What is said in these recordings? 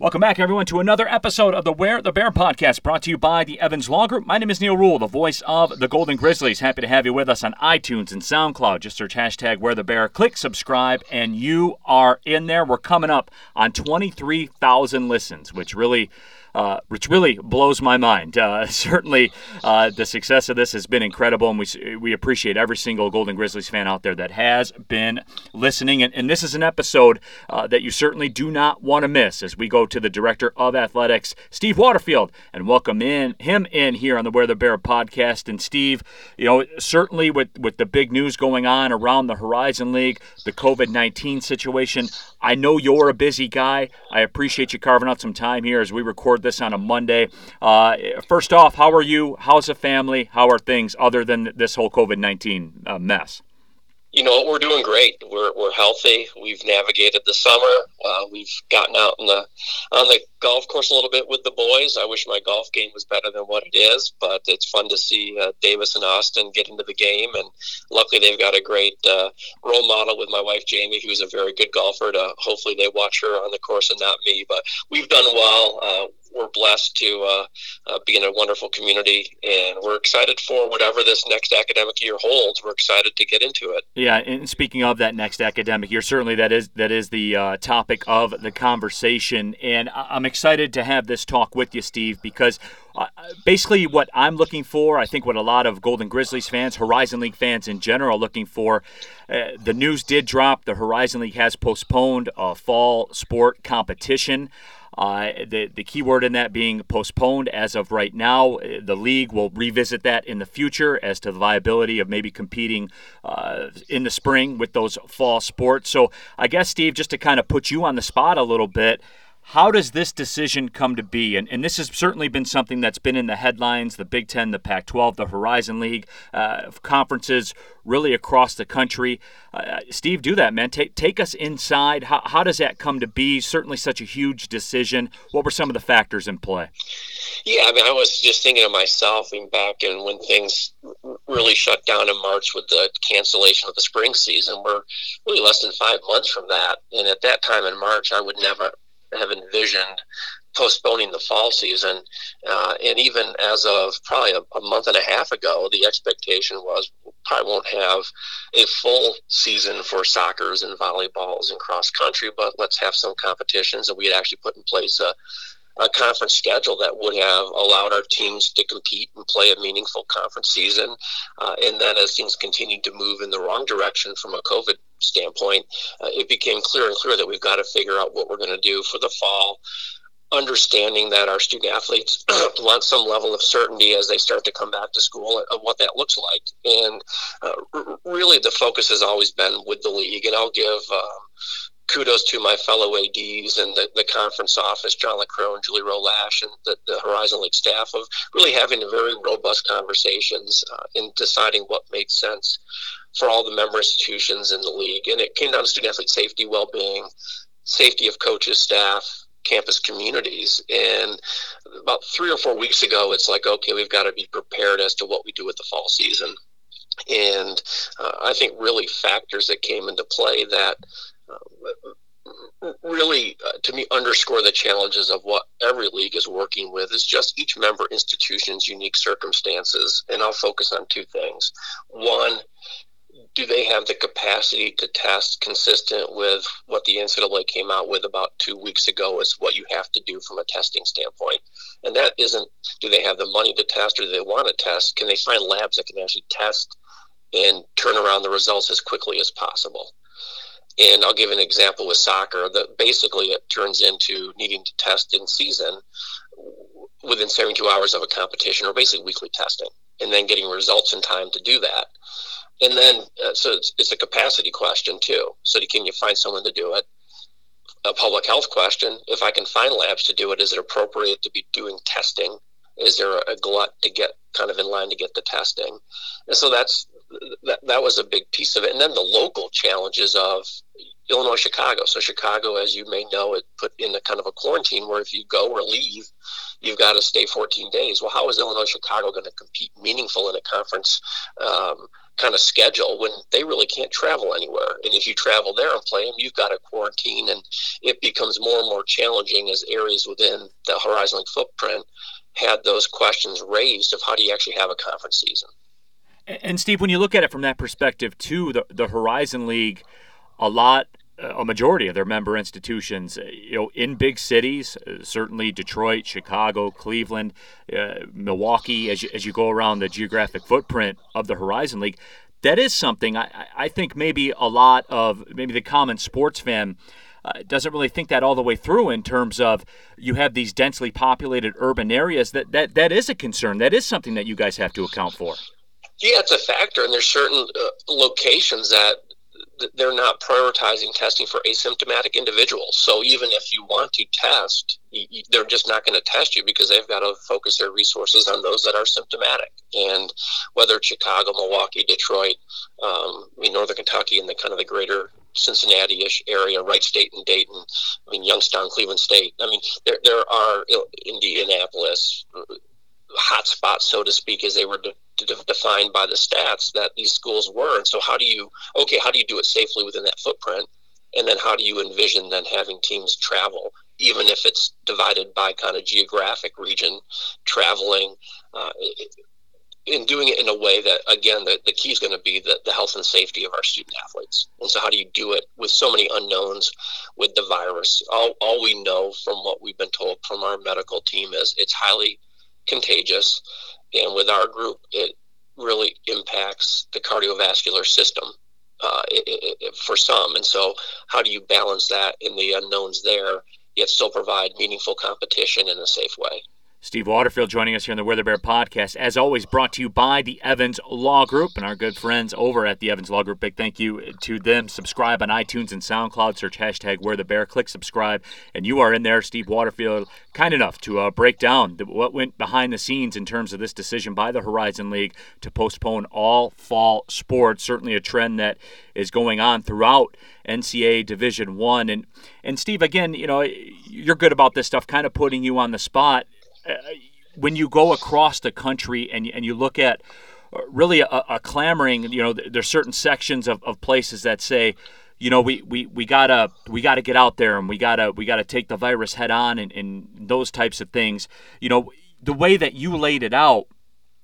Welcome back, everyone, to another episode of the Where the Bear podcast brought to you by the Evans Law Group. My name is Neal Ruhl, the voice of the Golden Grizzlies. Happy to have you with us on iTunes and SoundCloud. Just search hashtag Where the Bear, click subscribe, and you are in there. We're coming up on 23,000 listens, which really uh, which really blows my mind. Uh, certainly, uh, the success of this has been incredible, and we, we appreciate every single Golden Grizzlies fan out there that has been listening. And, and this is an episode uh, that you certainly do not want to miss as we go to the Director of Athletics, Steve Waterfield, and welcome in him in here on the Where the Bear podcast. And Steve, you know, certainly with, with the big news going on around the Horizon League, the COVID 19 situation, I know you're a busy guy. I appreciate you carving out some time here as we record this on a Monday. Uh, first off, how are you? How's the family? How are things other than this whole COVID 19 uh, mess? you know we're doing great we're, we're healthy we've navigated the summer uh, we've gotten out on the on the golf course a little bit with the boys i wish my golf game was better than what it is but it's fun to see uh, davis and austin get into the game and luckily they've got a great uh, role model with my wife jamie who's a very good golfer to hopefully they watch her on the course and not me but we've done well uh, we're blessed to uh, uh, be in a wonderful community, and we're excited for whatever this next academic year holds. We're excited to get into it. Yeah, and speaking of that next academic year, certainly that is that is the uh, topic of the conversation, and I'm excited to have this talk with you, Steve, because. Uh, basically, what I'm looking for, I think what a lot of Golden Grizzlies fans, Horizon League fans in general, looking for, uh, the news did drop. The Horizon League has postponed a fall sport competition. Uh, the, the key word in that being postponed as of right now. The league will revisit that in the future as to the viability of maybe competing uh, in the spring with those fall sports. So, I guess, Steve, just to kind of put you on the spot a little bit, how does this decision come to be? And, and this has certainly been something that's been in the headlines the Big Ten, the Pac 12, the Horizon League, uh, conferences really across the country. Uh, Steve, do that, man. Take, take us inside. How, how does that come to be? Certainly such a huge decision. What were some of the factors in play? Yeah, I mean, I was just thinking of myself being back and when things really shut down in March with the cancellation of the spring season. We're really less than five months from that. And at that time in March, I would never have envisioned postponing the fall season. Uh, and even as of probably a, a, month and a half ago, the expectation was probably won't have a full season for soccer's and volleyballs and cross country, but let's have some competitions. And we had actually put in place a, a conference schedule that would have allowed our teams to compete and play a meaningful conference season. Uh, and then as things continued to move in the wrong direction from a COVID standpoint, uh, it became clear and clear that we've got to figure out what we're going to do for the fall understanding that our student athletes want some level of certainty as they start to come back to school of what that looks like. And uh, really, the focus has always been with the league. And I'll give um, kudos to my fellow ADs and the, the conference office, Jon LeCrone and Julie Roe Lach, and the, the Horizon League staff of really having very robust conversations uh, in deciding what made sense for all the member institutions in the league. And it came down to student athlete safety, well being, safety of coaches, staff, campus communities. And about three or four weeks ago, it's like, okay, we've got to be prepared as to what we do with the fall season. And uh, I think really factors that came into play that really, uh, to me, underscore the challenges of what every league is working with is just each member institution's unique circumstances. And I'll focus on two things. One, do they have the capacity to test consistent with what the NCAA came out with about two weeks ago is what you have to do from a testing standpoint? And that isn't do they have the money to test or do they want to test? Can they find labs that can actually test and turn around the results as quickly as possible? And I'll give an example with soccer that basically it turns into needing to test in season within 72 hours of a competition or basically weekly testing and then getting results in time to do that and then uh, so it's, it's a capacity question too. So can you find someone to do it? A public health question: If I can find labs to do it, is it appropriate to be doing testing? Is there a glut to get kind of in line to get the testing? And so that's that, that was a big piece of it. And then the local challenges of Illinois, Chicago. So Chicago, as you may know, it put in a kind of a quarantine where if you go or leave, you've got to stay 14 days. Well, how is Illinois, Chicago going to compete meaningful in a conference um, kind of schedule when they really can't travel anywhere. And if you travel there and play them, you've got to quarantine, and it becomes more and more challenging as areas within the Horizon League footprint had those questions raised of how do you actually have a conference season. And Steve, when you look at it from that perspective, too, the the Horizon League, a lot a majority of their member institutions, uh, you know, in big cities, uh, certainly Detroit, Chicago, Cleveland, uh, Milwaukee, as you, as you go around the geographic footprint of the Horizon League, that is something I, I think maybe a lot of maybe the common sports fan uh, doesn't really think that all the way through in terms of you have these densely populated urban areas that that, that is a concern. That is something that you guys have to account for. Yeah, it's a factor, and there's certain uh, locations that they're not prioritizing testing for asymptomatic individuals. So even if you want to test, they're just not going to test you because they've got to focus their resources on those that are symptomatic. And whether it's Chicago, Milwaukee, Detroit, um, I mean, Northern Kentucky, and the kind of the greater Cincinnati-ish area, Wright State and Dayton, I mean, Youngstown, Cleveland State. I mean, there, there are Indianapolis, hot spots, so to speak, as they were de- de- defined by the stats that these schools were. And so, how do you okay? How do you do it safely within that footprint? And then, how do you envision then having teams travel, even if it's divided by kind of geographic region, traveling? Uh, in doing it in a way that again the, the key is going to be the, the health and safety of our student athletes and so how do you do it with so many unknowns with the virus all, all we know from what we've been told from our medical team is it's highly contagious, and with our group, it really impacts the cardiovascular system uh, it, it, for some. And so, how do you balance that in the unknowns there, yet still provide meaningful competition in a safe way? Steve Waterfield joining us here on the Weather Bear podcast. As always, brought to you by the Evans Law Group and our good friends over at the Evans Law Group. Big thank you to them. Subscribe on iTunes and SoundCloud. Search hashtag Where the Bear. Click subscribe, and you are in there. Steve Waterfield, kind enough to uh, break down the, what went behind the scenes in terms of this decision by the Horizon League to postpone all fall sports. Certainly a trend that is going on throughout NCAA Division One. And and Steve, again, you know, you're good about this stuff, kind of putting you on the spot when you go across the country and and you look at uh, really a, a clamoring, you know, there's certain sections of, of places that say, you know, we, we, we gotta we gotta get out there and we gotta we gotta take the virus head on and, and those types of things. You know, the way that you laid it out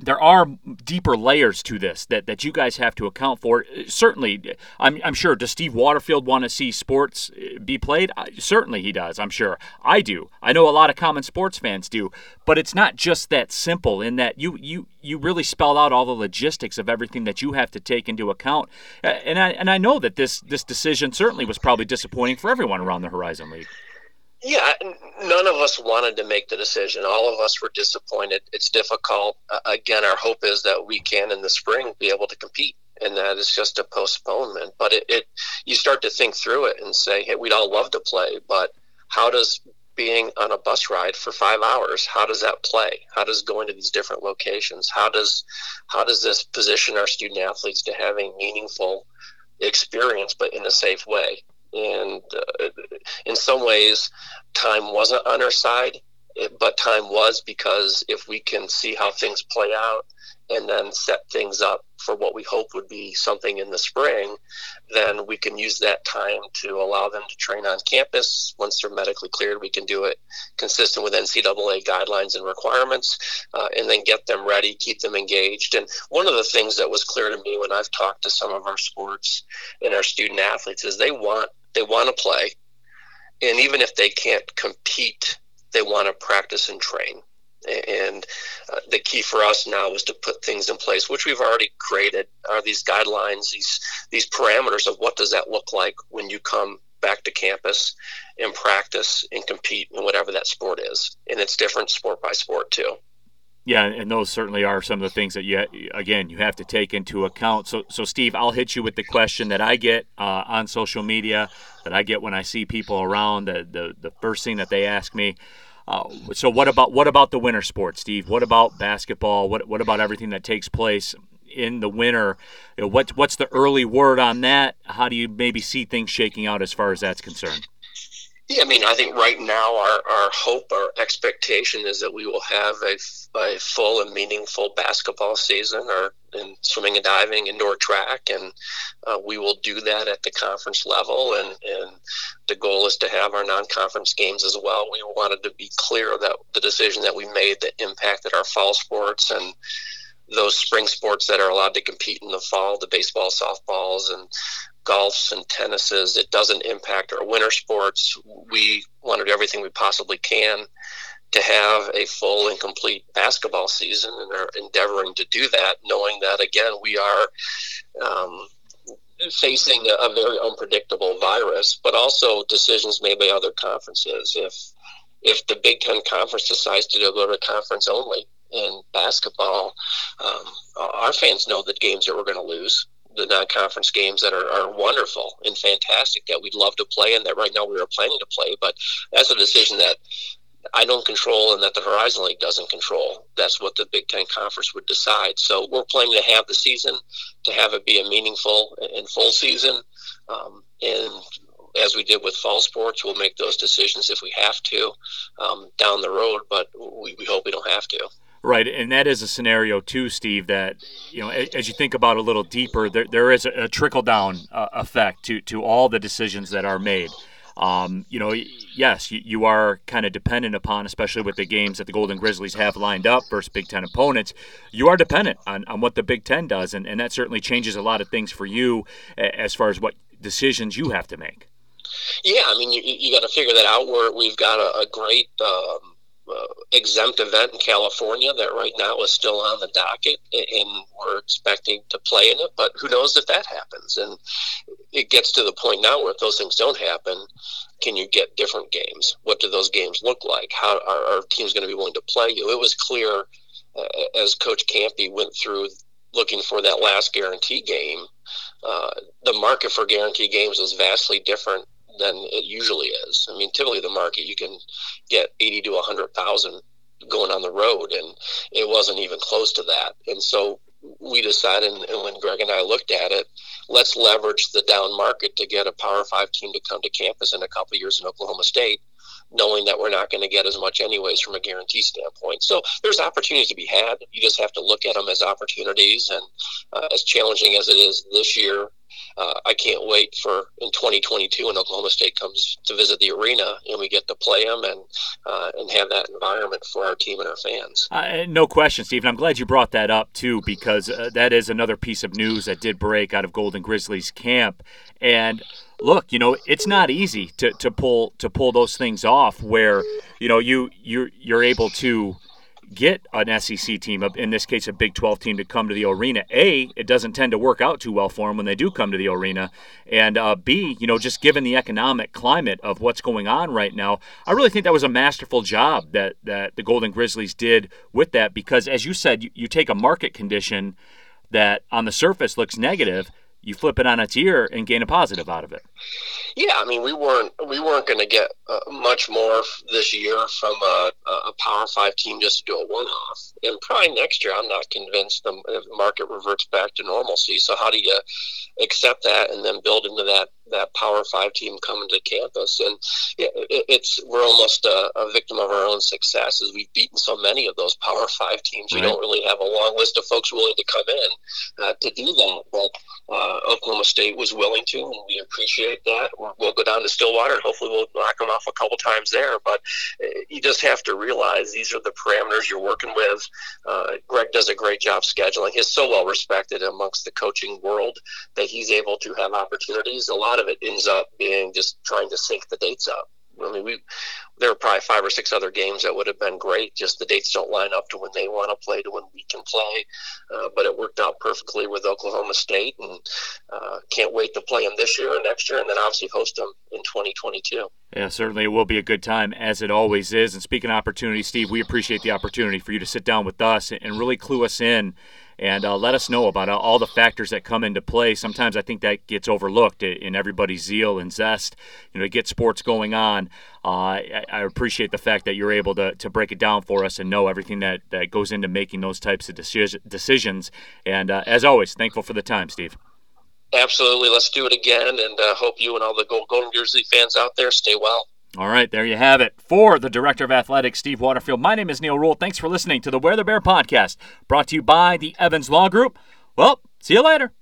there are deeper layers to this that, that you guys have to account for. Certainly, I'm, I'm sure. Does Steve Waterfield want to see sports uh, be played? certainly, he does. I'm sure. I do. I know a lot of common sports fans do. But it's not just that simple. In that you you you really spelled out all the logistics of everything that you have to take into account. And I and I know that this this decision certainly was probably disappointing for everyone around the Horizon League. Yeah, none of us wanted to make the decision. All of us were disappointed. It's difficult. Uh, again, our hope is that we can in the spring be able to compete, and that is just a postponement. But it, it you start to think through it and say, hey, we'd all love to play, but how does being on a bus ride for five hours how does that play how does going to these different locations how does how does this position our student athletes to have a meaningful experience but in a safe way and uh, in some ways, time wasn't on our side, but time was because if we can see how things play out and then set things up for what we hope would be something in the spring, then we can use that time to allow them to train on campus. Once they're medically cleared, we can do it consistent with NCAA guidelines and requirements, uh, and then get them ready, keep them engaged. And one of the things that was clear to me when I've talked to some of our sports and our student athletes is they want they want to play, and even if they can't compete, they want to practice and train. And uh, the key for us now is to put things in place, which we've already created. Are these guidelines, these these parameters of what does that look like when you come back to campus and practice and compete in whatever that sport is, and it's different sport by sport too. Yeah, and those certainly are some of the things that you again you have to take into account. So, so Steve, I'll hit you with the question that I get uh, on social media, that I get when I see people around. The the, the first thing that they ask me. Uh, so what about what about the winter sports, Steve? What about basketball? What what about everything that takes place in the winter? You know, what what's the early word on that? How do you maybe see things shaking out as far as that's concerned? Yeah, I mean, I think right now our, our hope, our expectation is that we will have a, a full and meaningful basketball season or in swimming and diving, indoor track, and uh, we will do that at the conference level. And, and the goal is to have our non-conference games as well. We wanted to be clear that the decision that we made that impacted our fall sports and those spring sports that are allowed to compete in the fall, the baseball, softballs, and golfs and tennises. It doesn't impact our winter sports. We want to do everything we possibly can to have a full and complete basketball season and are endeavoring to do that, knowing that, again, we are um, facing a very unpredictable virus, but also decisions made by other conferences. If if the Big Ten Conference decides to go to conference only in basketball, um, our fans know the games that we're going to lose the non-conference games that are, are wonderful and fantastic that we'd love to play and that right now we are planning to play. But that's a decision that I don't control and that the Horizon League doesn't control. That's what the Big Ten Conference would decide. So we're planning to have the season, to have it be a meaningful and full season. Um, and as we did with fall sports, we'll make those decisions if we have to um, down the road, but we, we hope we don't have to. Right, and that is a scenario too, Steve. That you know, as you think about a little deeper, there, there is a, trickle down uh, effect to to all the decisions that are made. Um, you know, yes, you, you are kind of dependent upon, especially with the games that the Golden Grizzlies have lined up versus Big Ten opponents. You are dependent on, on what the Big Ten does, and, and that certainly changes a lot of things for you as far as what decisions you have to make. Yeah, I mean, you, you got to figure that out. Where we've got a, a great um, exempt event in California that right now is still on the docket, and we're expecting to play in it. But who knows if that happens? And it gets to the point now where if those things don't happen, can you get different games? What do those games look like? How are our teams going to be willing to play you? It was clear uh, as Coach Kampe went through looking for that last guarantee game. Uh, the market for guarantee games was vastly different than it usually is. I mean, typically the market you can get eighty to hundred thousand going on the road, and it wasn't even close to that. And so we decided, and when Greg and I looked at it, let's leverage the down market to get a Power Five team to come to campus in a couple years in Oklahoma State knowing that we're not going to get as much anyways from a guarantee standpoint. So there's opportunities to be had. You just have to look at them as opportunities. And uh, as challenging as it is this year, uh, I can't wait for in 2022 when Oklahoma State comes to visit the arena and we get to play them and uh, and have that environment for our team and our fans. Uh, no question, Stephen. I'm glad you brought that up too because uh, that is another piece of news that did break out of Golden Grizzlies camp. And look, you know, it's not easy to, to pull to pull those things off where you know you you're you're able to get an SEC team, in this case a Big 12 team, to come to the arena. A, it doesn't tend to work out too well for them when they do come to the arena. And uh, B, you know, just given the economic climate of what's going on right now, I really think that was a masterful job that, that the Golden Grizzlies did with that because, as you said, you, you take a market condition that on the surface looks negative you flip it on its ear and gain a positive out of it. Yeah, I mean, we weren't we weren't going to get uh, much more this year from a, a Power Five team just to do a one off, and probably next year I'm not convinced the market reverts back to normalcy. So how do you accept that and then build into that that Power Five team coming to campus? And it, it's we're almost a, a, victim of our own success as we've beaten so many of those Power Five teams. Right. We don't really have a long list of folks willing to come in uh, to do that, but uh, Oklahoma State was willing to, and we appreciate that. We'll go down to Stillwater, and hopefully we'll knock them off a couple times there. But uh, you just have to realize these are the parameters you're working with. Uh, Greg does a great job scheduling. He's so well respected amongst the coaching world that he's able to have opportunities. A lot of it ends up being just trying to sync the dates up. I mean, we there are probably five or six other games that would have been great. Just the dates don't line up to when they want to play to when we can play. Uh, but it worked out perfectly with Oklahoma State, and uh, can't wait to play them this year and next year, and then obviously host them in 2022. Yeah, certainly it will be a good time as it always is. And speaking of opportunity, Steve, we appreciate the opportunity for you to sit down with us and really clue us in and uh, let us know about all the factors that come into play. Sometimes I think that gets overlooked in everybody's zeal and zest, you know, to get sports going on. Uh, I, appreciate the fact that you're able to, to break it down for us and know everything that, that goes into making those types of decisions. And uh, as always, thankful for the time, Steve. Absolutely. Let's do it again, and uh, hope you and all the Golden Grizzly fans out there stay well. All right, there you have it. For the Director of Athletics, Steve Waterfield, my name is Neal Ruhl. Thanks for listening to the Wear the Bear podcast, brought to you by the Evans Law Group. Well, see you later.